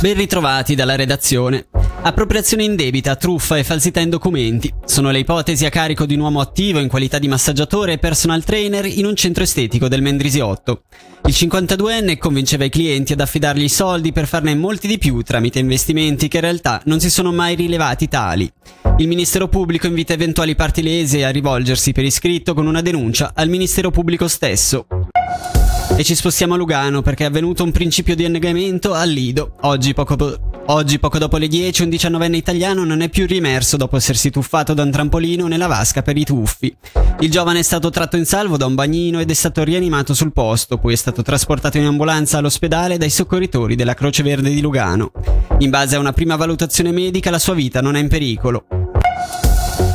Ben ritrovati dalla redazione. Appropriazione indebita, truffa e falsità in documenti sono le ipotesi a carico di un uomo attivo in qualità di massaggiatore e personal trainer in un centro estetico del Mendrisiotto. Il 52enne convinceva i clienti ad affidargli i soldi per farne molti di più tramite investimenti che in realtà non si sono mai rilevati tali. Il Ministero Pubblico invita eventuali parti lese a rivolgersi per iscritto con una denuncia al Ministero Pubblico stesso. E ci spostiamo a Lugano perché è avvenuto un principio di annegamento al Lido. Oggi poco, po- oggi, poco dopo le 10, un diciannovenne italiano non è più rimerso dopo essersi tuffato da un trampolino nella vasca per i tuffi. Il giovane è stato tratto in salvo da un bagnino ed è stato rianimato sul posto, poi è stato trasportato in ambulanza all'ospedale dai soccorritori della Croce Verde di Lugano. In base a una prima valutazione medica la sua vita non è in pericolo.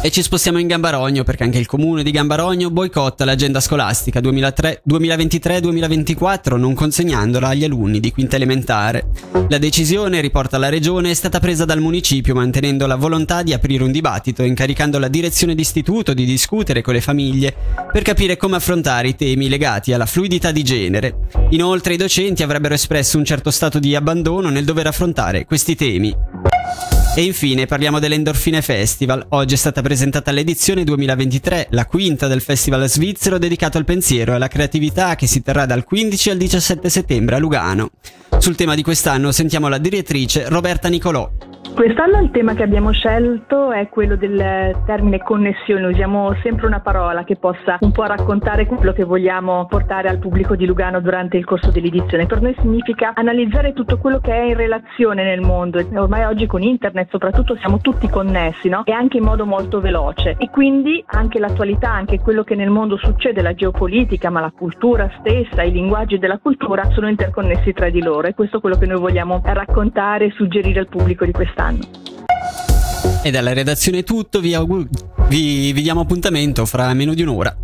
E ci spostiamo in Gambarogno perché anche il comune di Gambarogno boicotta l'agenda scolastica 2023-2024 non consegnandola agli alunni di quinta elementare. La decisione, riporta la regione, è stata presa dal municipio mantenendo la volontà di aprire un dibattito incaricando la direzione d'istituto di discutere con le famiglie per capire come affrontare i temi legati alla fluidità di genere. Inoltre i docenti avrebbero espresso un certo stato di abbandono nel dover affrontare questi temi. E infine parliamo dell'Endorfine Festival. Oggi è stata presentata l'edizione 2023, la quinta del festival svizzero dedicato al pensiero e alla creatività che si terrà dal 15 al 17 settembre a Lugano. Sul tema di quest'anno sentiamo la direttrice Roberta Nicolò. Quest'anno il tema che abbiamo scelto è quello del termine connessione, usiamo sempre una parola che possa un po' raccontare quello che vogliamo portare al pubblico di Lugano durante il corso dell'edizione. Per noi significa analizzare tutto quello che è in relazione nel mondo, ormai oggi con internet soprattutto siamo tutti connessi no? e anche in modo molto veloce e quindi anche l'attualità, anche quello che nel mondo succede, la geopolitica, ma la cultura stessa, i linguaggi della cultura sono interconnessi tra di loro e questo è quello che noi vogliamo raccontare e suggerire al pubblico di quest'anno quest'anno. E dalla redazione è tutto, vi, augur- vi, vi diamo appuntamento fra meno di un'ora.